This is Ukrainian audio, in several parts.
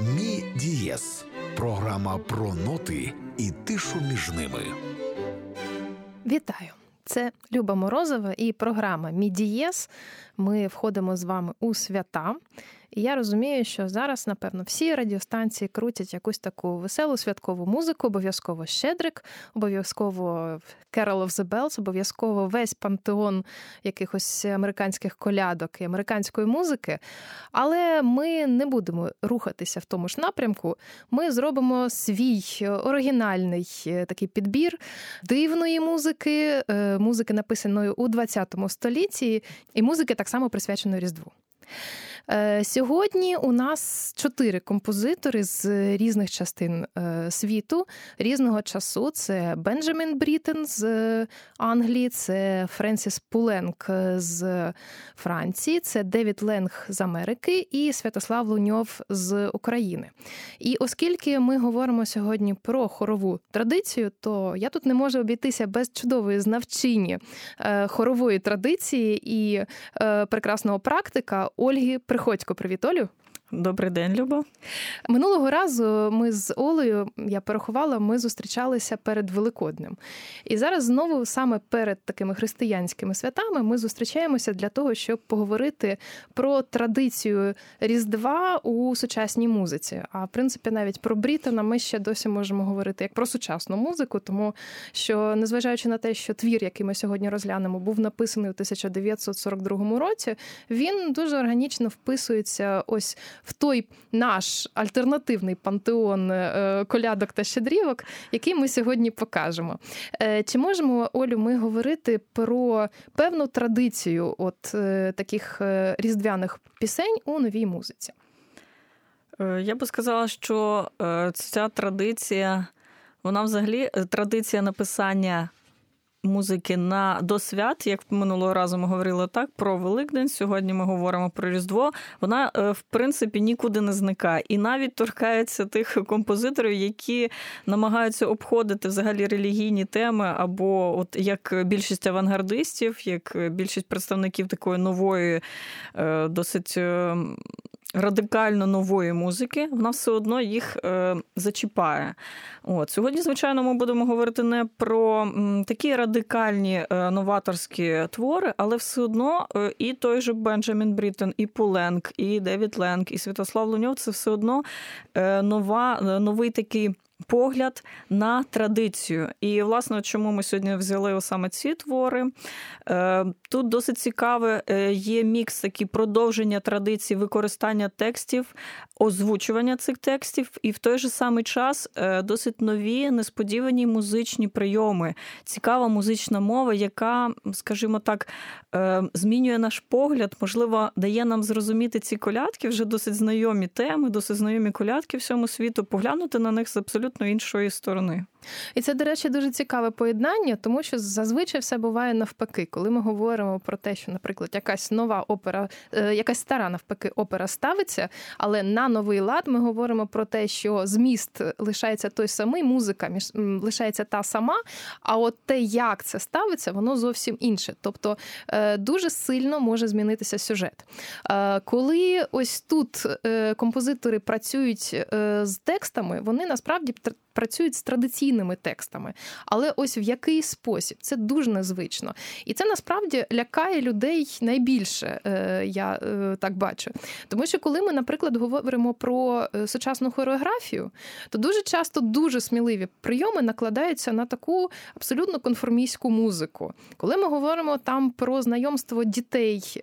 Мі Дієс програма про ноти і тишу між ними. Вітаю! Це Люба Морозова і програма Мі Дієс. Ми входимо з вами у свята. І я розумію, що зараз, напевно, всі радіостанції крутять якусь таку веселу святкову музику, обов'язково Щедрик, обов'язково Carol of the Bells, обов'язково весь пантеон якихось американських колядок і американської музики. Але ми не будемо рухатися в тому ж напрямку. Ми зробимо свій оригінальний е, такий підбір дивної музики, е, музики написаної у 20 столітті, і музики так само присвяченої Різдву. Е, сьогодні у нас чотири композитори з різних частин е, світу, різного часу. Це Бенджамін Брітен з Англії, це Френсіс Пуленк з Франції, це Девід Ленг з Америки і Святослав Луньов з України. І оскільки ми говоримо сьогодні про хорову традицію, то я тут не можу обійтися без чудової знавчині е, хорової традиції і прекрасного практика Ольги Приходько, привіт, Олю. Добрий день, Любо. Минулого разу ми з Олею, я порахувала, ми зустрічалися перед Великоднем. І зараз знову саме перед такими християнськими святами ми зустрічаємося для того, щоб поговорити про традицію Різдва у сучасній музиці. А в принципі, навіть про Брітона ми ще досі можемо говорити як про сучасну музику, тому що, незважаючи на те, що твір, який ми сьогодні розглянемо, був написаний у 1942 році, він дуже органічно вписується ось в той наш альтернативний пантеон е, колядок та щедрівок, який ми сьогодні покажемо. Е, чи можемо, Олю, ми говорити про певну традицію от е, таких різдвяних пісень у новій музиці? Я би сказала, що ця традиція, вона взагалі традиція написання музики на до свят, як минулого разу ми говорили так, про Великдень. Сьогодні ми говоримо про Різдво. Вона, е, в принципі, нікуди не зникає. І навіть торкається тих композиторів, які намагаються обходити взагалі релігійні теми, або от як більшість авангардистів, як більшість представників такої нової, е, досить е, радикально нової музики, вона все одно їх е, зачіпає. От Сьогодні, звичайно, ми будемо говорити не про м, такі радикальні е, новаторські твори, але все одно е, і той же Бенджамін Бріттен, і Пуленк, і Девід Ленк, і Святослав Луньов це все одно е, нова, е, новий такий погляд на традицію. І, власне, чому ми сьогодні взяли саме ці твори? Е, тут досить цікаве е, є мікс такі продовження традиції використання текстів, озвучування цих текстів, і в той же самий час е, досить нові, несподівані музичні прийоми, цікава музична мова, яка, скажімо так, змінює наш погляд, можливо, дає нам зрозуміти ці колядки, вже досить знайомі теми, досить знайомі колядки всьому світу, поглянути на них з абсолютно абсолютно іншої сторони. І це, до речі, дуже цікаве поєднання, тому що зазвичай все буває навпаки, коли ми говоримо про те, що, наприклад, якась нова опера, е, якась стара навпаки опера ставиться, але на новий лад ми говоримо про те, що зміст лишається той самий, музика лишається та сама. А от те, як це ставиться, воно зовсім інше. Тобто е, дуже сильно може змінитися сюжет. Е, коли ось тут композитори працюють з текстами, вони насправді tra працюють з традиційними текстами. Але ось в який спосіб це дуже незвично. І це насправді лякає людей найбільше, е, я е, так бачу. Тому що, коли ми, наприклад, говоримо про е, сучасну хореографію, то дуже часто дуже сміливі прийоми накладаються на таку абсолютно конформістську музику. Коли ми говоримо там про знайомство дітей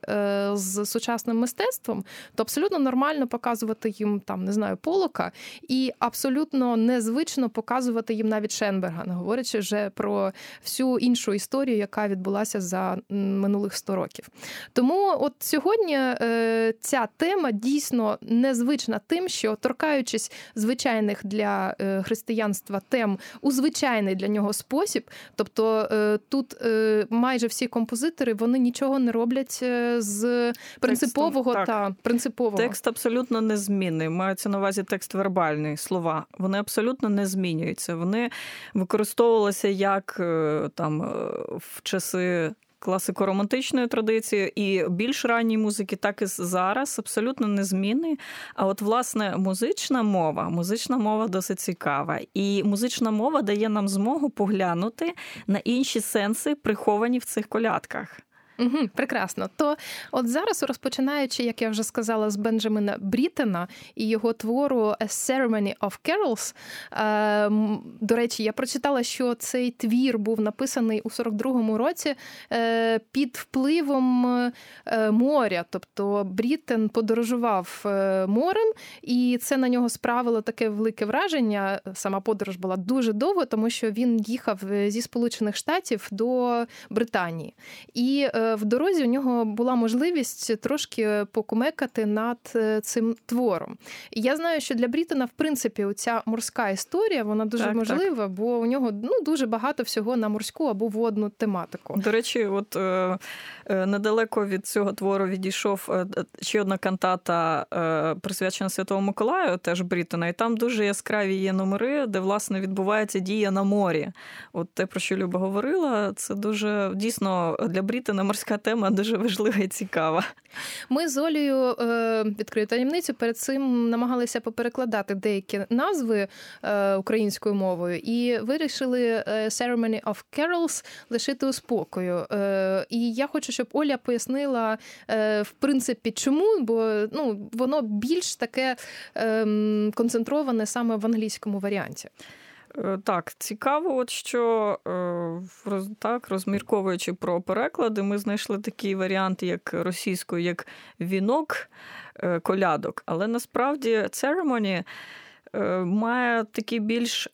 з сучасним мистецтвом, то абсолютно нормально показувати їм там, не знаю, полока, і абсолютно незвично доречно показувати їм навіть Шенберга, не говорячи вже про всю іншу історію, яка відбулася за минулих 100 років. Тому от сьогодні е, ця тема дійсно незвична тим, що торкаючись звичайних для е, християнства тем у звичайний для нього спосіб, тобто е, тут майже всі композитори вони нічого не роблять з принципового Текстом, та принципового. Текст абсолютно незмінний. Мається на увазі текст вербальний слова. Вони абсолютно не змінюються. Вони використовувалися як е, там е, в часи класико-романтичною традицією, і більш ранній музики, так і зараз абсолютно незмінний. А от, власне, музична мова, музична мова досить цікава. І музична мова дає нам змогу поглянути на інші сенси, приховані в цих колядках. Угу, Прекрасно. То от зараз, розпочинаючи, як я вже сказала, з Бенджамина Брітена і його твору «A Ceremony of Carols», е, до речі, я прочитала, що цей твір був написаний у 42-му році е, під впливом е, моря. Тобто Брітен подорожував морем, і це на нього справило таке велике враження. Сама подорож була дуже довго, тому що він їхав зі Сполучених Штатів до Британії. І в дорозі у нього була можливість трошки покумекати над е, цим твором. І я знаю, що для Брітона, в принципі, ця морська історія вона дуже так, можлива, так. бо у нього ну дуже багато всього на морську або водну тематику. До речі, от е, е недалеко від цього твору відійшов е, ще одна кантата, е, присвячена Святому Миколаю, теж Брітона, і там дуже яскраві є номери, де власне відбувається дія на морі. От те, про що Люба говорила, це дуже дійсно для Брітона морська тема дуже важлива і цікава. Ми з Олею е, відкрию таємницю. Перед цим намагалися поперекладати деякі назви е, українською мовою і вирішили е, Ceremony of Carols лишити у спокою. І я хочу, щоб Оля пояснила в принципі, чому, бо ну воно більш таке ем, концентроване саме в англійському варіанті. Е, так, цікаво, от що е, так, розмірковуючи про переклади, ми знайшли такий варіант, як російською, як вінок е, колядок. Але насправді ceremony має такий більш,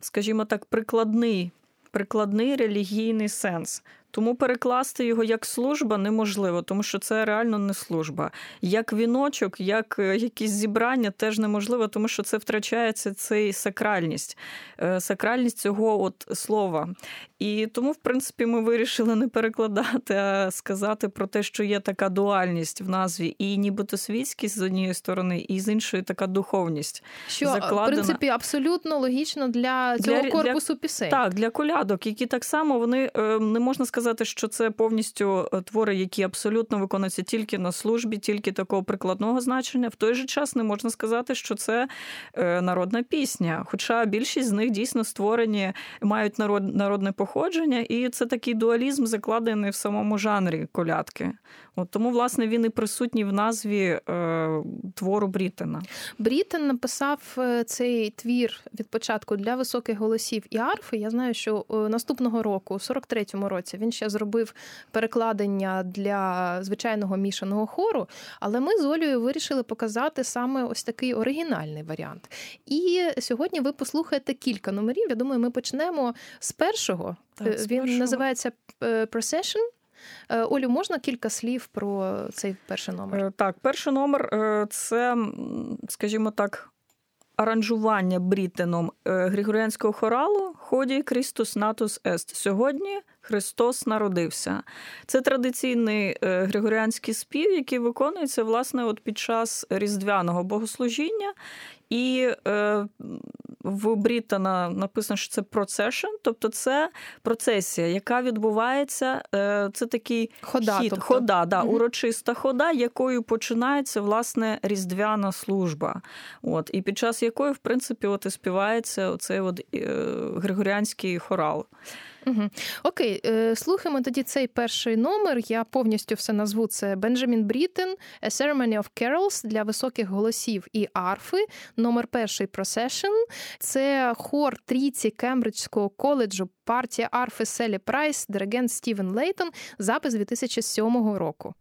скажімо так, прикладний, прикладний релігійний сенс. Тому перекласти його як служба неможливо, тому що це реально не служба. Як віночок, як е, якісь зібрання теж неможливо, тому що це втрачається цей сакральність, е, сакральність цього от слова. І тому, в принципі, ми вирішили не перекладати, а сказати про те, що є така дуальність в назві, і нібито світськість з однієї сторони, і з іншої така духовність. Що закладена. в принципі абсолютно логічно для цього для, корпусу для, пісень. Так, для колядок, які так само вони е, не можна сказати, що це повністю е, твори, які абсолютно виконуються тільки на службі, тільки такого прикладного значення. В той же час не можна сказати, що це е, народна пісня. Хоча більшість з них дійсно створені, мають народ, народне походження, і це такий дуалізм закладений в самому жанрі колядки. От Тому, власне, він і присутній в назві е, твору Брітена. Брітен написав е, цей твір від початку для високих голосів і арфи. Я знаю, що е, наступного року, у 43-му році, він ще зробив перекладення для звичайного мішаного хору. Але ми з Олею вирішили показати саме ось такий оригінальний варіант. І сьогодні ви послухаєте кілька номерів. Я думаю, ми почнемо з першого. Так, з Він першого. називається Procession. Е, Олю, можна кілька слів про цей перший номер? Е, так, перший номер е, це, скажімо так, аранжування брітеном Григоріанського хоралу ході Крістус Натус Ест. Сьогодні Христос народився. Це традиційний григоріанський спів, який виконується власне от під час різдвяного богослужіння. І е, в Брітона написано, що це процешн, тобто це процесія, яка відбувається. Е, це такий хода, хід, тобто. хода, да, угу. урочиста хода, якою починається власне різдвяна служба. От, І під час якої, в принципі, от і співається оцей от, е, григоріанський хорал. Угу. Окей, е, слухаємо тоді цей перший номер. Я повністю все назву. Це Бенджамін Брітен, A Ceremony of Carols для високих голосів і арфи. Номер перший Procession. Це хор трійці Кембриджського коледжу партія арфи Селі Прайс, диригент Стівен Лейтон, запис 2007 року.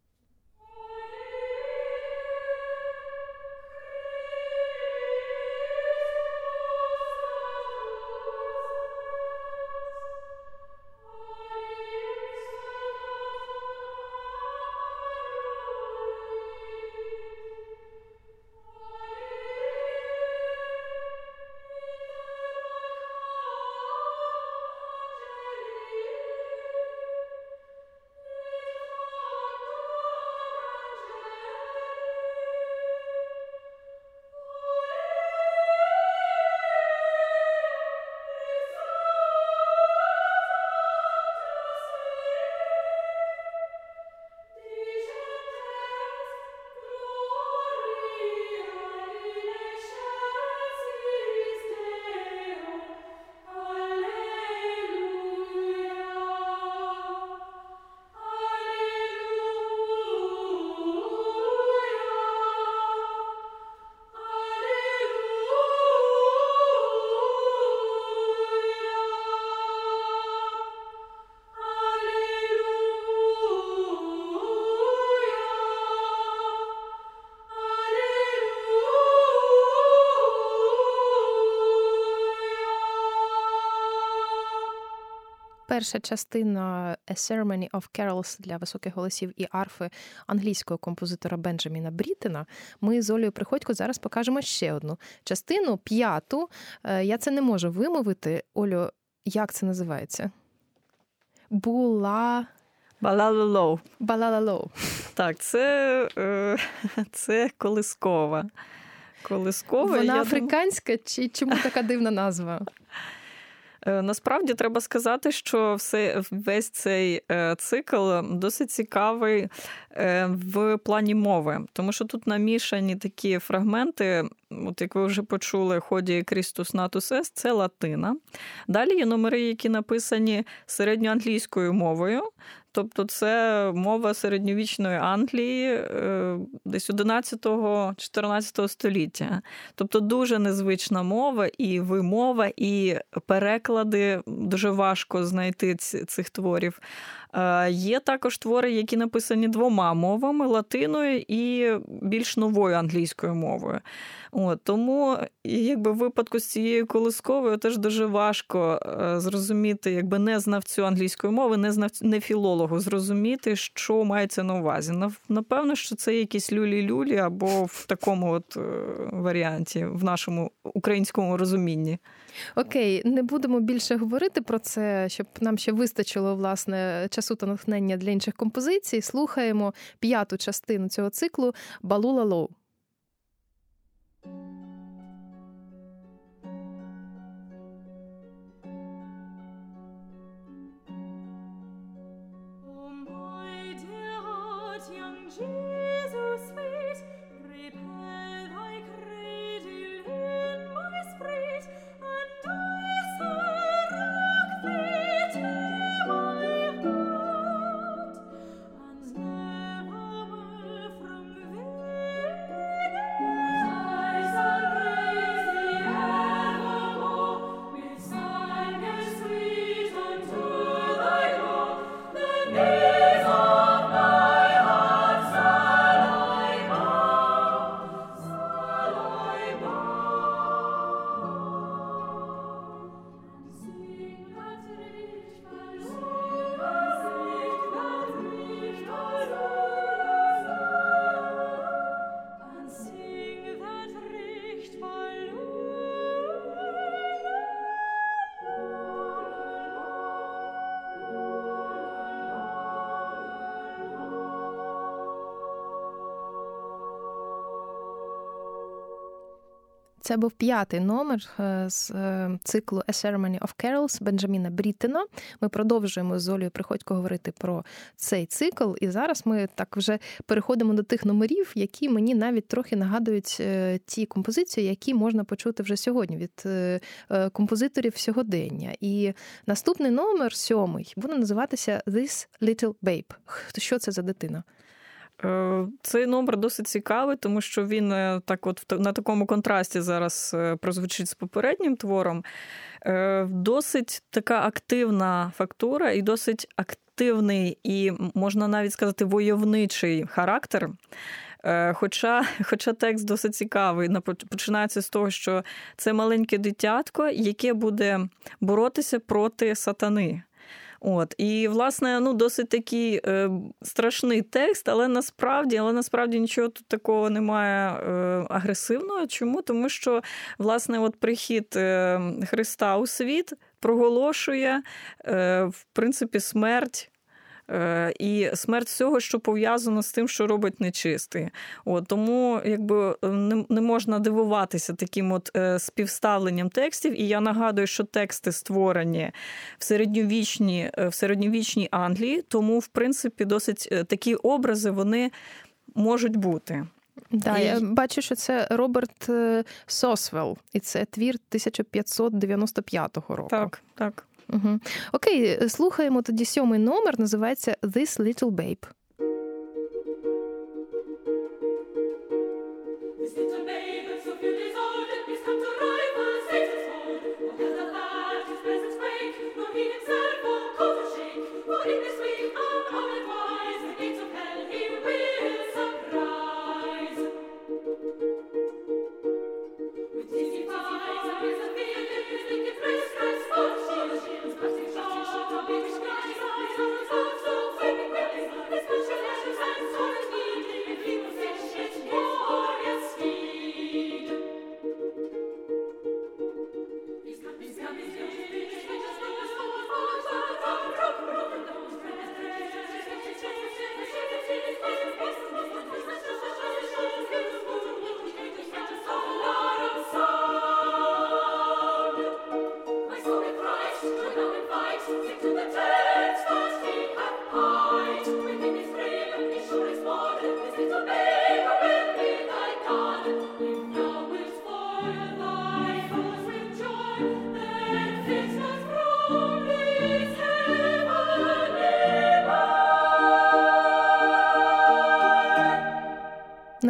Перша частина A Ceremony of Carols для високих голосів і арфи англійського композитора Бенджаміна Брітена. Ми з Олею Приходько зараз покажемо ще одну частину, п'яту. Е, я це не можу вимовити. Олю, як це називається? Була. Балалалоу. Балалалоу. Так, це е, це колискова. Колискова. Вона я африканська дум... чи чому така дивна назва? Е, насправді треба сказати, що все, весь цей е, цикл досить цікавий е, в плані мови, тому що тут намішані такі фрагменти, от як ви вже почули, ході Крістус Натус Ес, це латина. Далі є номери, які написані середньоанглійською мовою. Тобто це мова середньовічної Англії е, десь 11-14 століття. Тобто дуже незвична мова, і вимова, і переклади дуже важко знайти цих творів. Е, є також твори, які написані двома мовами латиною і більш новою англійською мовою. От, Тому, якби в випадку з цією колисковою теж дуже важко е, зрозуміти, якби не знавцю англійської мови, не знавцю, не філологу, зрозуміти, що мається на увазі. Напевно, що це якісь люлі-люлі або в такому от е, варіанті, в нашому українському розумінні. Окей, не будемо більше говорити про це, щоб нам ще вистачило власне часу та натхнення для інших композицій. Слухаємо п'яту частину цього циклу Балула Лоу. Це був п'ятий номер е, з е, циклу A Ceremony of Carols Бенджаміна Бріттена. Ми продовжуємо з Олею Приходько говорити про цей цикл. І зараз ми так вже переходимо до тих номерів, які мені навіть трохи нагадують е, ті композиції, які можна почути вже сьогодні від композиторів сьогодення. І наступний номер сьомий буде називатися This Little Babe. Що це за дитина? Е, цей номер досить цікавий, тому що він е, так, от на такому контрасті зараз е, прозвучить з попереднім твором. Досить така активна фактура і досить активний і, можна навіть сказати, войовничий характер. Хоча хоча текст досить цікавий, починається з того, що це маленьке дитятко, яке буде боротися проти сатани. От і власне ну досить такий е, страшний текст, але насправді, але насправді нічого тут такого немає е, агресивного. Чому? Тому що власне, от прихід е, Христа у світ проголошує е, в принципі смерть. Е, і смерть всього, що пов'язано з тим, що робить нечистий. От, Тому якби е, не, не можна дивуватися таким от е, співставленням текстів. І я нагадую, що тексти створені в середньовічній, в середньовічній Англії, тому, в принципі, досить такі образи вони можуть бути. Так, і... я бачу, що це Роберт Сосвелл, і це твір 1595 року. Так, так. Угу. Окей, слухаємо тоді сьомий номер, називається This Little Babe.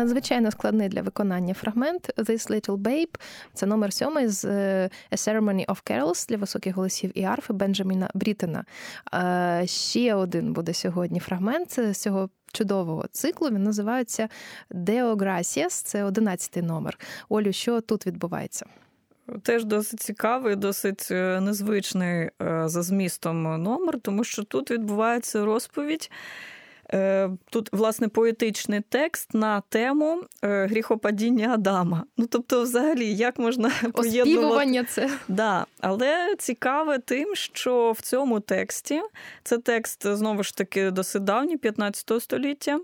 Надзвичайно складний для виконання фрагмент This Little Babe. Це номер сьомий з е, A Ceremony of Carols для високих голосів і арфи Бенджаміна Брітена. Е, ще один буде сьогодні фрагмент з цього чудового циклу. Він називається Deo Gracias. Це одинадцятий номер. Олю, що тут відбувається? Теж досить цікавий, досить е, незвичний за змістом номер, тому що тут відбувається розповідь. Е, тут, власне, поетичний текст на тему е, гріхопадіння Адама. Ну, тобто, взагалі, як можна поєднувати? це. Да. Але цікаве тим, що в цьому тексті це текст знову ж таки досить давній, 15 століття.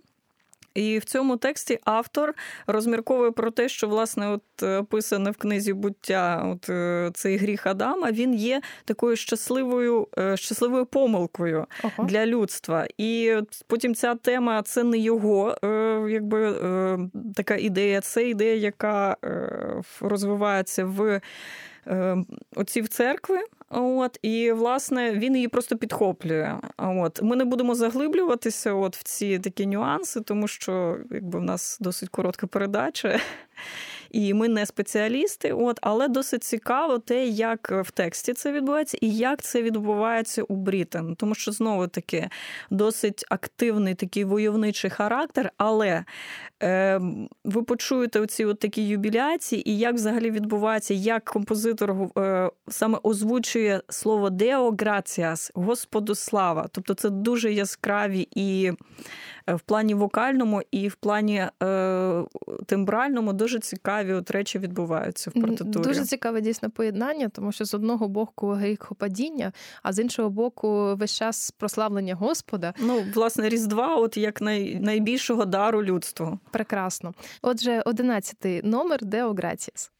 І в цьому тексті автор розмірковує про те, що власне от е, описане в книзі буття, от е, цей гріх Адама, він є такою щасливою е, щасливою помилкою ага. для людства. І потім ця тема це не його якби така ідея, це ідея, яка розвивається в. Оці в церкви, От і власне він її просто підхоплює. От ми не будемо заглиблюватися, от в ці такі нюанси, тому що якби в нас досить коротка передача і ми не спеціалісти. От, але досить цікаво те, як в тексті це відбувається, і як це відбувається у Брітен. Тому що знову таки досить активний такий войовничий характер. Але ви почуєте оці от такі юбіляції, і як взагалі відбувається, як композитор е, саме озвучує слово Део Граціас, Господу слава. Тобто це дуже яскраві і в плані вокальному і в плані е, тембральному дуже цікаві от речі відбуваються в партитурі. Дуже цікаве дійсно поєднання, тому що з одного боку гріхопадіння, а з іншого боку, весь час прославлення Господа. Ну, власне, Різдва, от як най, найбільшого дару людству. Прекрасно. Отже, одинадцятий номер Део Граціс.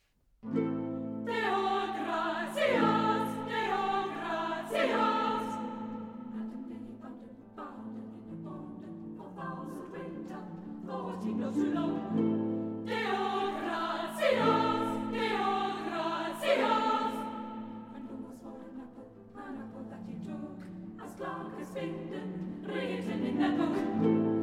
тепер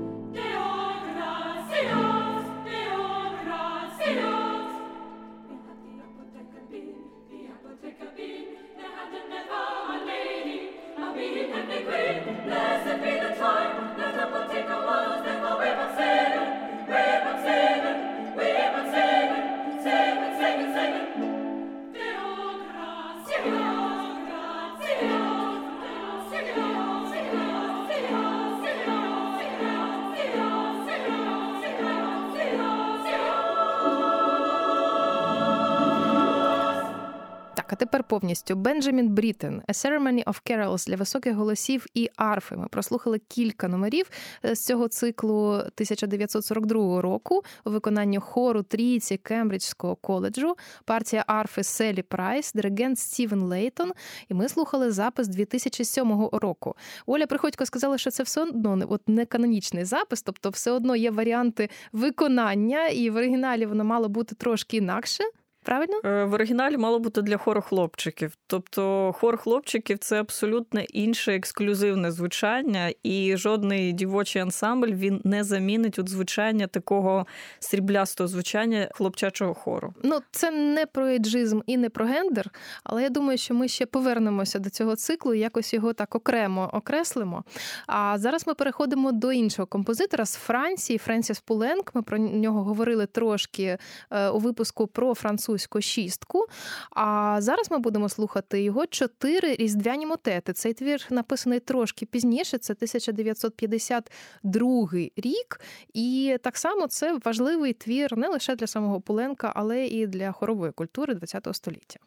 повністю Бенджамін Брітен, «A Ceremony of Carols» для високих голосів і арфи. Ми прослухали кілька номерів е, з цього циклу 1942 року у виконанні хору трійці Кембриджського коледжу, партія арфи Селі Прайс, диригент Стівен Лейтон. І ми слухали запис 2007 року. Оля Приходько сказала, що це все одно не от не канонічний запис, тобто все одно є варіанти виконання, і в оригіналі воно мало бути трошки інакше. Правильно? Е, в оригіналі мало бути для хору хлопчиків. Тобто хор хлопчиків це абсолютно інше ексклюзивне звучання, і жодний дівочий ансамбль він не замінить от звучання такого сріблястого звучання хлопчачого хору. Ну, це не про еджизм і не про гендер, але я думаю, що ми ще повернемося до цього циклу, і якось його так окремо окреслимо. А зараз ми переходимо до іншого композитора з Франції, Френсіс Пуленк. Ми про нього говорили трошки е, у випуску про французьку французьку шістку. А зараз ми будемо слухати його чотири різдвяні мотети. Цей твір написаний трошки пізніше, це 1952 рік. І так само це важливий твір не лише для самого Пуленка, але і для хорової культури ХХ століття.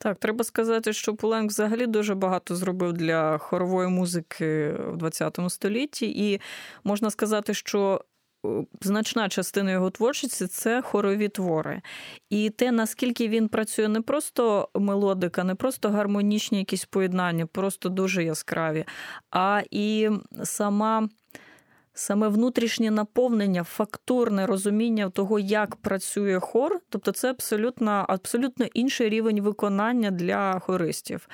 Так, треба сказати, що Пуленк взагалі дуже багато зробив для хорової музики в ХХ столітті, і можна сказати, що значна частина його творчості це хорові твори. І те, наскільки він працює не просто мелодика, не просто гармонічні якісь поєднання, просто дуже яскраві, а і сама. Саме внутрішнє наповнення, фактурне розуміння того, як працює хор, тобто це абсолютно абсолютно інший рівень виконання для хористів.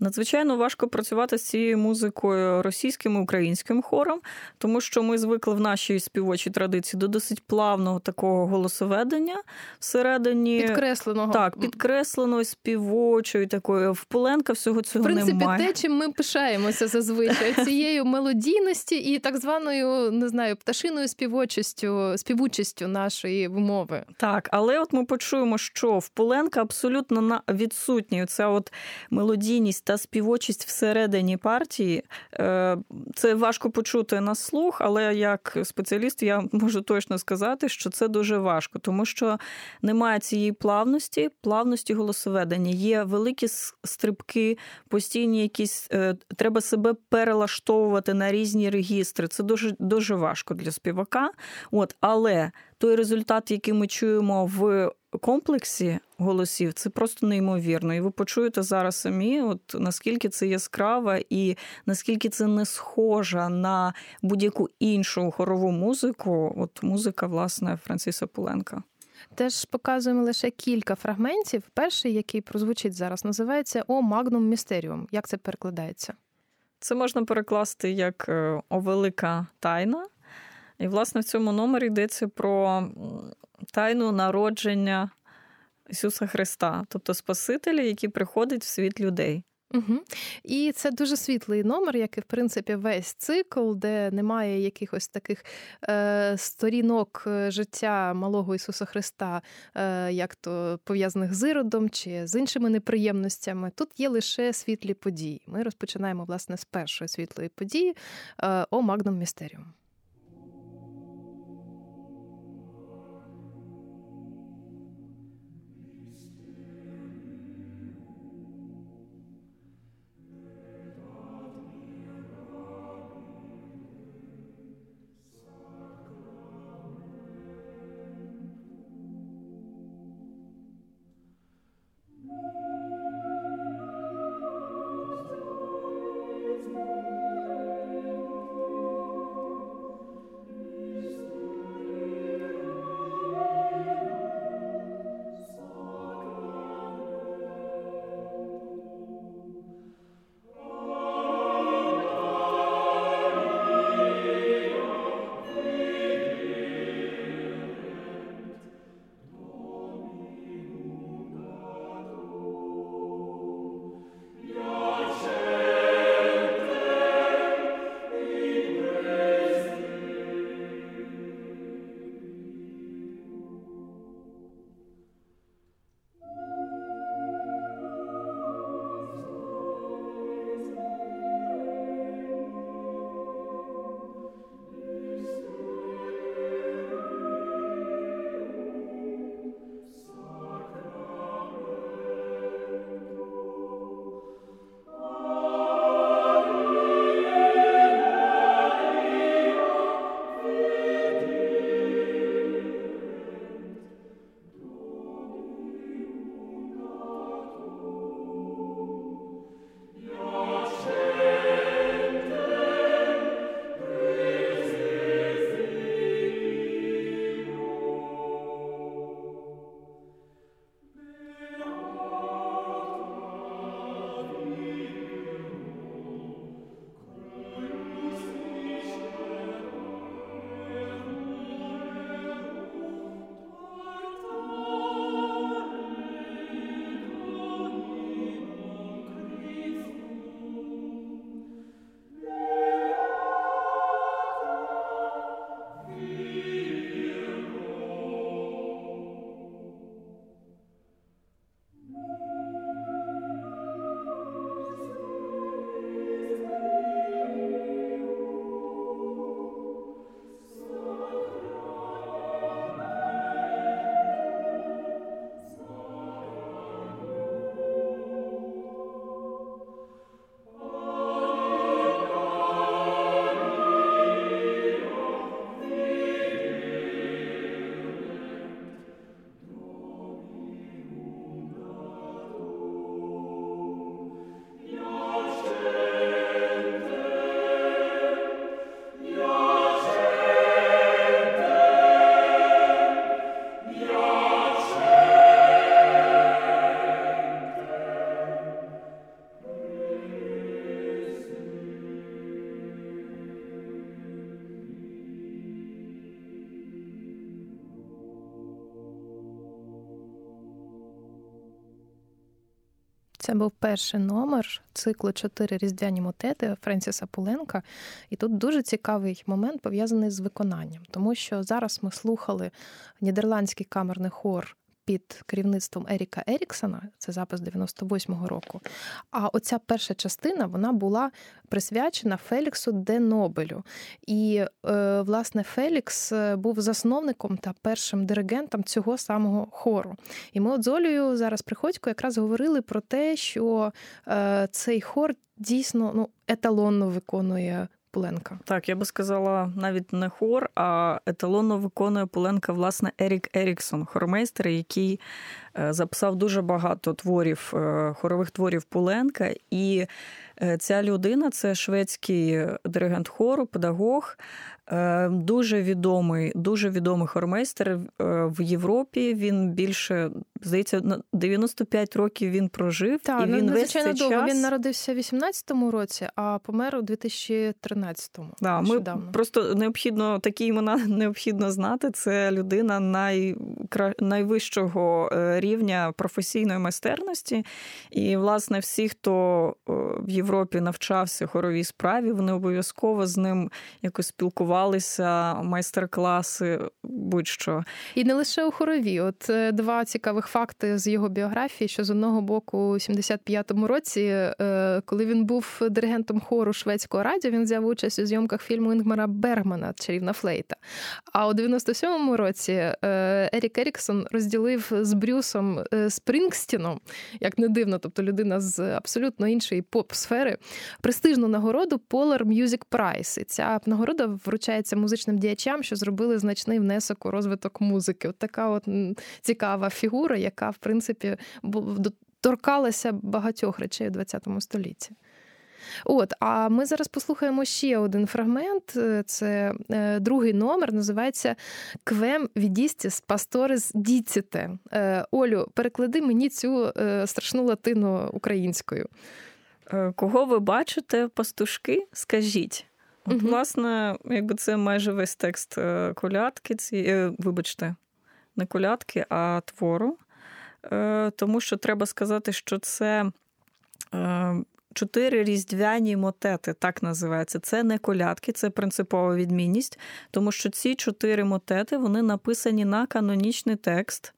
Надзвичайно важко працювати з цією музикою російським і українським хором, тому що ми звикли в нашій співочій традиції до досить плавного такого голосоведення всередині підкресленого так, підкресленої співочої такої в Поленка всього цього в принципі, немає. те, чим ми пишаємося зазвичай цією мелодійності і так званою не знаю пташиною співочістю, співучістю нашої мови. Так, але от ми почуємо, що в Поленка абсолютно відсутня ця от мелодійність та співочість всередині партії. Е, це важко почути на слух, але як спеціаліст я можу точно сказати, що це дуже важко, тому що немає цієї плавності, плавності голосоведення. Є великі стрибки, постійні якісь е, треба себе перелаштовувати на різні регістри. Це дуже дуже важко для співака. От, але той результат, який ми чуємо в комплексі голосів, це просто неймовірно. І ви почуєте зараз самі, от наскільки це яскраво і наскільки це не схожа на будь-яку іншу хорову музику. От музика, власне, Франциса Пуленка. Теж показуємо лише кілька фрагментів. Перший, який прозвучить зараз, називається O Magnum Mysterium. Як це перекладається? Це можна перекласти як е, О велика тайна. І, власне, в цьому номері йдеться про тайну народження Ісуса Христа, тобто Спасителя, який приходить в світ людей. Угу. І це дуже світлий номер, як і в принципі весь цикл, де немає якихось таких е, сторінок е, життя малого Ісуса Христа, е, як то пов'язаних з іродом чи з іншими неприємностями. Тут є лише світлі події. Ми розпочинаємо власне з першої світлої події е, о Магнум Містеріум. Був перший номер циклу чотири різдвяні мотети Френсіса Пуленка. І тут дуже цікавий момент пов'язаний з виконанням, тому що зараз ми слухали нідерландський камерний хор під керівництвом Еріка Еріксона, це запис 98-го року. А оця перша частина вона була присвячена Феліксу Де Нобелю. І, е, власне, Фелікс е, був засновником та першим диригентом цього самого хору. І ми от з Олею зараз приходько якраз говорили про те, що е, цей хор дійсно ну, еталонно виконує Пуленка. Так, я би сказала, навіть не хор, а еталонно виконує Пуленка, власне, Ерік Еріксон, хормейстер, який записав дуже багато творів, е, хорових творів Пуленка. І е, ця людина це шведський диригент хору, педагог. Е, дуже відомий, дуже відомий хормейстер е, в Європі. Він більше здається, 95 років він прожив. Так, і він весь цей довго. час... Він народився в 18-му році, а помер у 2013-му. Да, ми просто необхідно такі імена необхідно знати. Це людина най... найвищого е, рівня професійної майстерності. І, власне, всі, хто в Європі навчався хоровій справі, вони обов'язково з ним якось спілкувалися майстер-класи, будь-що. І не лише у хорові. От е, два цікавих факти з його біографії, що з одного боку, у 75-му році, е, коли він був диригентом хору шведського радіо, він взяв участь у зйомках фільму Інгмара Бергмана Чарівна Флейта. А у 97-му році е, Ерік Еріксон розділив з Брюсом Спрінгстіном, як не дивно, тобто людина з абсолютно іншої поп-сфери, престижну нагороду Polar Music Prize. І ця нагорода вручається музичним діячам, що зробили значний внесок у розвиток музики. От така от цікава фігура, яка, в принципі, торкалася багатьох речей у ХХ столітті. От, а ми зараз послухаємо ще один фрагмент. Це е, другий номер, називається Квем відістіс пасторис діціте. Олю, переклади мені цю е, страшну латину українською. Е, кого ви бачите, пастушки? Скажіть. От, угу. власне, якби це майже весь текст е, колядки, ці, е, вибачте, не колядки, а твору. Е, тому що треба сказати, що це чотири різдвяні мотети, так називається. Це не колядки, це принципова відмінність, тому що ці чотири мотети вони написані на канонічний текст.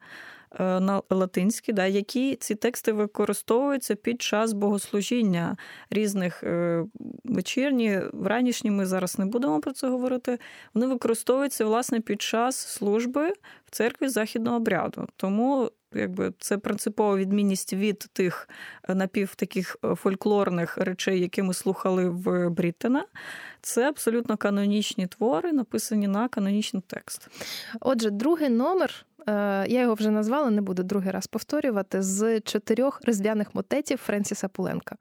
Е, на латинські, да, які ці тексти використовуються під час богослужіння різних е, вечірні, вранішні, ми зараз не будемо про це говорити. Вони використовуються власне під час служби в церкві західного обряду. Тому якби це принципова відмінність від тих е, напів таких фольклорних речей, які ми слухали в Бріттена. Це абсолютно канонічні твори, написані на канонічний текст. Отже, другий номер Е, я його вже назвала, не буду другий раз повторювати, з чотирьох різдвяних мотетів Френсіса Пуленка.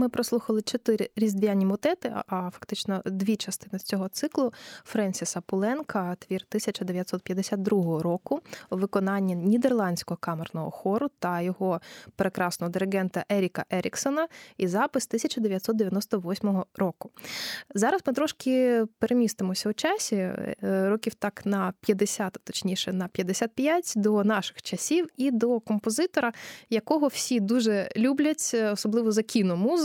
Ми прослухали чотири різдвяні мотети, а фактично дві частини з цього циклу Френсіса Пуленка, твір 1952 року у виконанні нідерландського камерного хору та його прекрасного диригента Еріка Еріксона і запис 1998 року. Зараз ми трошки перемістимося у часі, е, років так на 50, точніше на 55, до наших часів і до композитора, якого всі дуже люблять, особливо за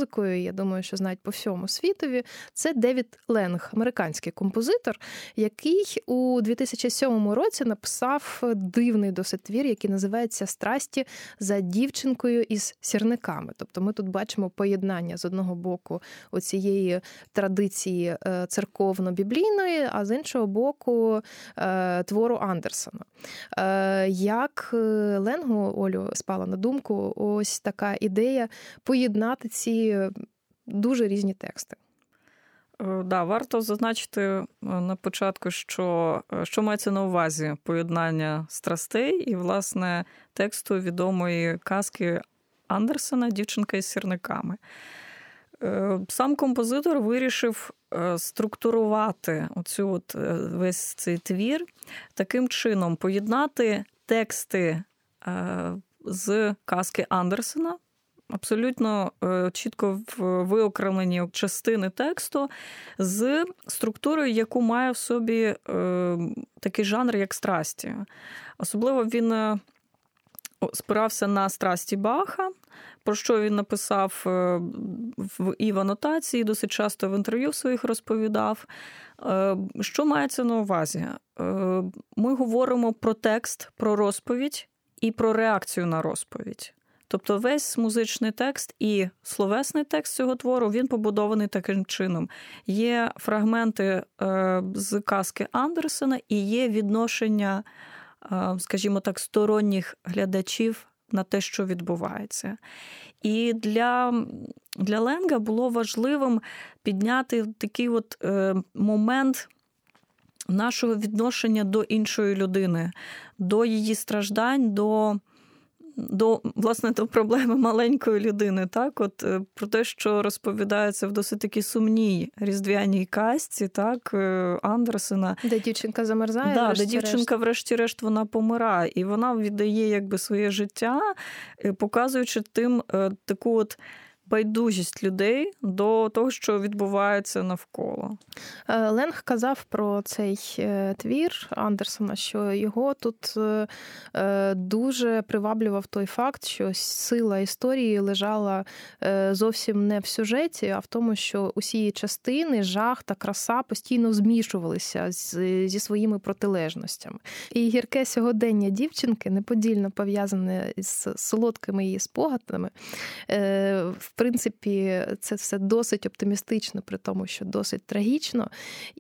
кіномузикою. Я думаю, що знають по всьому світові. Це Девід Ленг, американський композитор, який у 2007 році написав дивний досить твір, який називається Страсті за дівчинкою із сірниками. Тобто ми тут бачимо поєднання з одного боку оцієї традиції е, церковно-біблійної, а з іншого боку е, твору Андерсона. Е, як Ленгу Олю спала на думку, ось така ідея поєднати ці дуже різні тексти. Да, варто зазначити на початку, що що мається на увазі поєднання страстей і, власне, тексту відомої казки Андерсена Дівчинка із сірниками. Е, сам композитор вирішив е, структурувати оцю от е, весь цей твір таким чином, поєднати тексти з казки Андерсена. Абсолютно чітко виокремлені частини тексту з структурою, яку має в собі такий жанр, як страсті. Особливо він спирався на страсті Баха, про що він написав е, і в анотації, досить часто в інтерв'ю своїх розповідав. Е, що мається на увазі? Е, ми говоримо про текст, про розповідь і про реакцію на розповідь. Тобто весь музичний текст і словесний текст цього твору він побудований таким чином. Є фрагменти з казки Андерсена і є відношення, скажімо так, сторонніх глядачів на те, що відбувається. І для для Ленга було важливим підняти такий от е, момент нашого відношення до іншої людини, до її страждань, до до власне до проблеми маленької людини, так, от е, про те, що розповідається в досить таки сумній різдвяній касті, так, е, Андерсена. Де дівчинка замерзає. Да, Де дівчинка, врешті-решт, вона помирає, і вона віддає якби своє життя, е, показуючи тим таку от байдужість людей до того, що відбувається навколо. Е, Ленг казав про цей е, твір Андерсона, що його тут е, дуже приваблював той факт, що сила історії лежала зовсім не в сюжеті, а в тому, що усі частини, жах та краса постійно змішувалися зі своїми протилежностями. І гірке сьогодення дівчинки неподільно пов'язане з солодкими її спогадами принципі, це все досить оптимістично, при тому, що досить трагічно.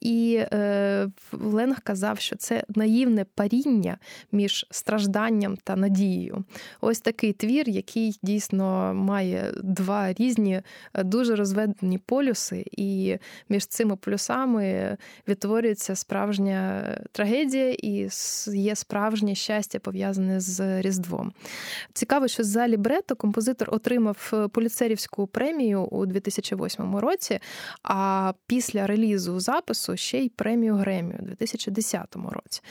І е, Ленг казав, що це наївне паріння між стражданням та надією. Ось такий твір, який дійсно має два різні, е, дуже розведені полюси, і між цими полюсами відтворюється справжня трагедія і є справжнє щастя пов'язане з Різдвом. Цікаво, що за лібрето композитор отримав е, поліцерівську Нобелівську премію у 2008 році, а після релізу запису ще й премію Гремі у 2010 році.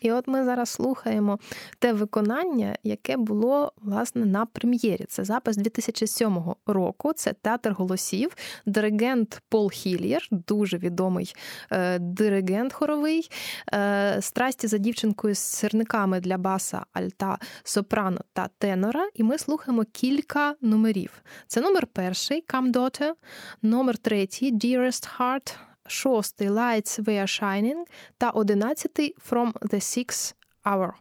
І от ми зараз слухаємо те виконання, яке було власне на прем'єрі. Це запис 2007 року. Це театр голосів, диригент Пол Хільєр, дуже відомий е, диригент хоровий, е, страсті за дівчинкою з сирниками для баса, альта, сопрано та тенора. І ми слухаємо кілька номерів. Це номер перший Come Daughter, номер третій Dearest Heart, шостий Lights We Are Shining та одинадцятий From the Sixth Hour.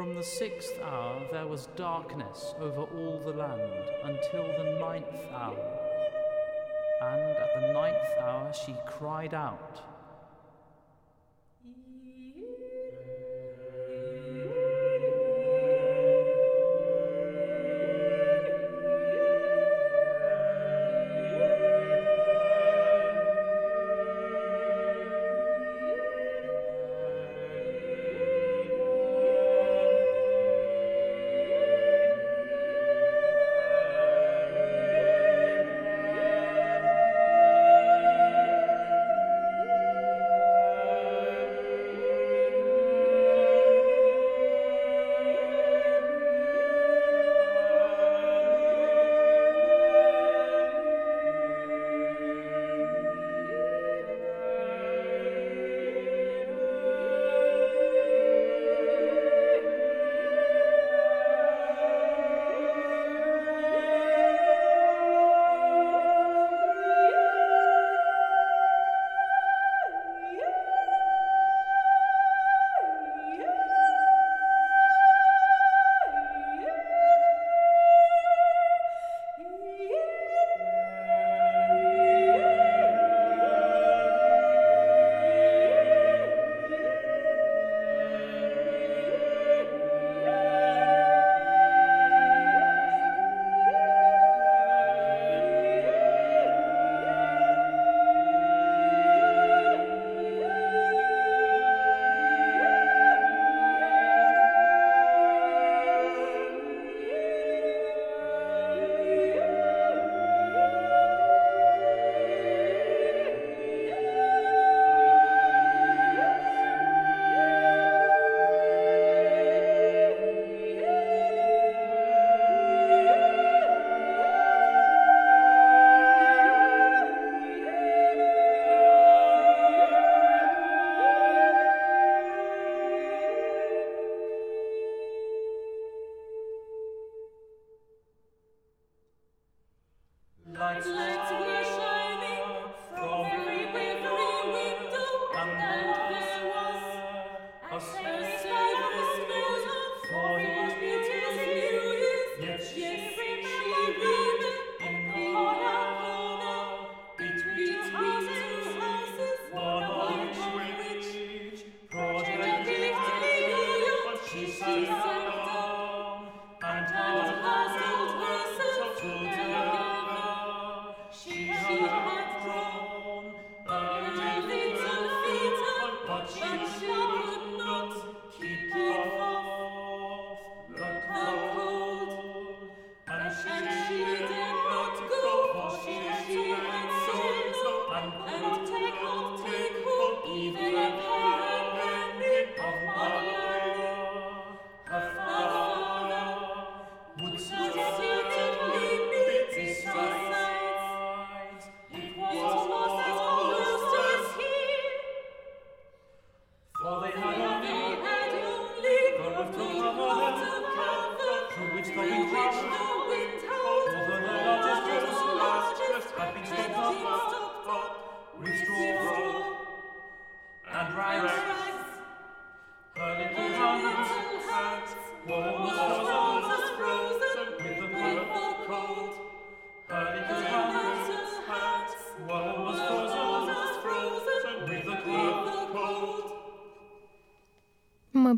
From the sixth hour there was darkness over all the land until the ninth hour. And at the ninth hour she cried out.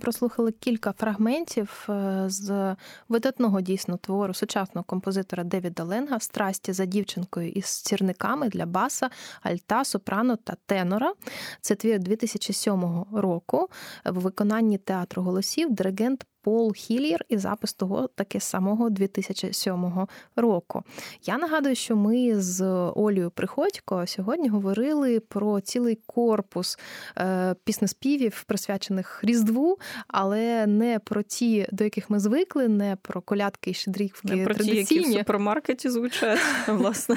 Прослухали кілька фрагментів е, з видатного дійсно твору сучасного композитора Девіда Ленга Страсті за дівчинкою із цірниками для баса, альта, сопрано та тенора. Це твір 2007 року в виконанні театру голосів диригент Пол Хілір і запис того таки самого 2007 року. Я нагадую, що ми з Олею Приходько сьогодні говорили про цілий корпус е, піснеспівів, присвячених Різдву, але не про ті, до яких ми звикли, не про колядки і щедрівки не про традиційні. ті, які в супермаркеті звучать, власне.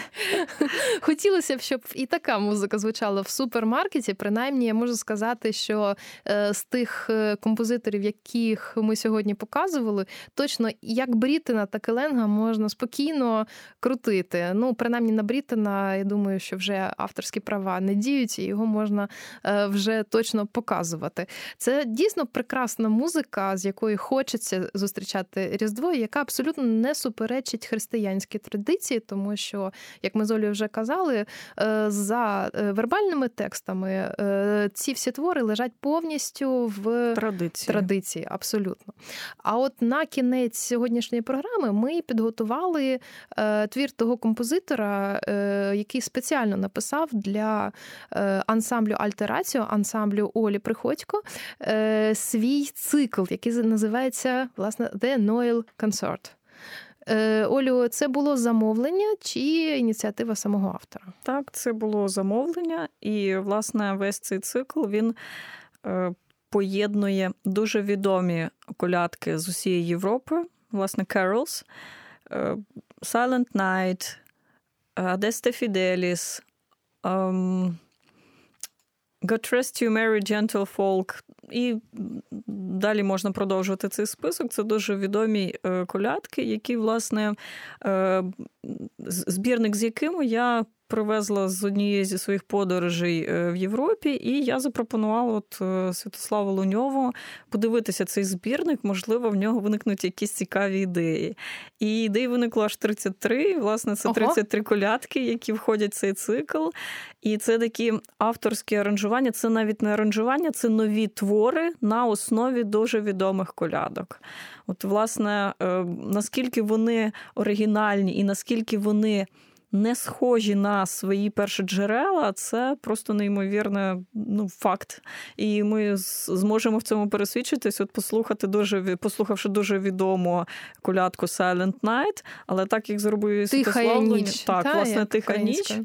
Хотілося б, щоб і така музика звучала в супермаркеті. Принаймні, я можу сказати, що е, з тих е, композиторів, яких ми сьогодні сьогодні показували, точно як Брітина, так і Ленга можна спокійно крутити. Ну, принаймні на Брітина, я думаю, що вже авторські права не діють, і його можна е, вже точно показувати. Це дійсно прекрасна музика, з якою хочеться зустрічати Різдво, яка абсолютно не суперечить християнській традиції, тому що, як ми з Олею вже казали, е, за е, вербальними текстами ці всі твори лежать повністю в традиції. традиції, абсолютно. А от на кінець сьогоднішньої програми ми підготували твір того композитора, який спеціально написав для ансамблю Альтераціо, ансамблю Олі Приходько, свій цикл, який називається власне The Noel Consort. Олю, це було замовлення чи ініціатива самого автора? Так, це було замовлення, і, власне, весь цей цикл він е, поєднує дуже відомі колядки з усієї Європи, власне, Carols, е, Silent Night, Adeste Fidelis, ем, God Rest You Merry Gentle Folk. І далі можна продовжувати цей список. Це дуже відомі е, колядки, які, власне, е, збірник з якими я привезла з однієї зі своїх подорожей е, в Європі, і я запропонувала от е, Святославу Луньову подивитися цей збірник. Можливо, в нього виникнуть якісь цікаві ідеї. І ідей виникло аж 33. Власне, це 33 Ого. колядки, які входять в цей цикл. І це такі авторські аранжування. Це навіть не аранжування, це нові твори на основі дуже відомих колядок. От, власне, е, наскільки вони оригінальні і наскільки вони не схожі на свої перші джерела, це просто неймовірний ну, факт. І ми зможемо в цьому пересвідчитись, от послухати дуже послухавши дуже відому колядку Silent Night, але так як зробив Святослав ніч. так, Та, власне, тиха ніч.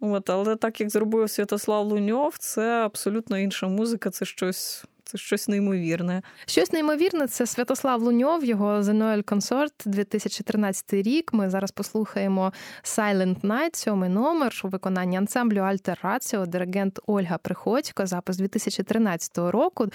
От, але так як зробив Святослав Луньов, це абсолютно інша музика, це щось це щось неймовірне. Щось неймовірне це Святослав Луньов, його The Consort 2013 рік. Ми зараз послухаємо Silent Night, сьомий номер у виконанні ансамблю Альтер Раціо, диригент Ольга Приходько, запис 2013 року.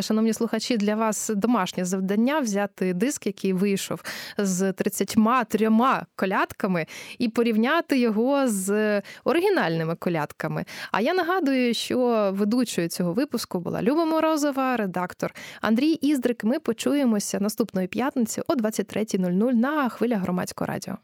Шановні слухачі, для вас домашнє завдання взяти диск, який вийшов з 33 колядками, і порівняти його з оригінальними колядками. А я нагадую, що ведучою цього випуску була Люба Мороз. Морозова, редактор Андрій Іздрик. Ми почуємося наступної п'ятниці о 23.00 на хвилях громадського радіо.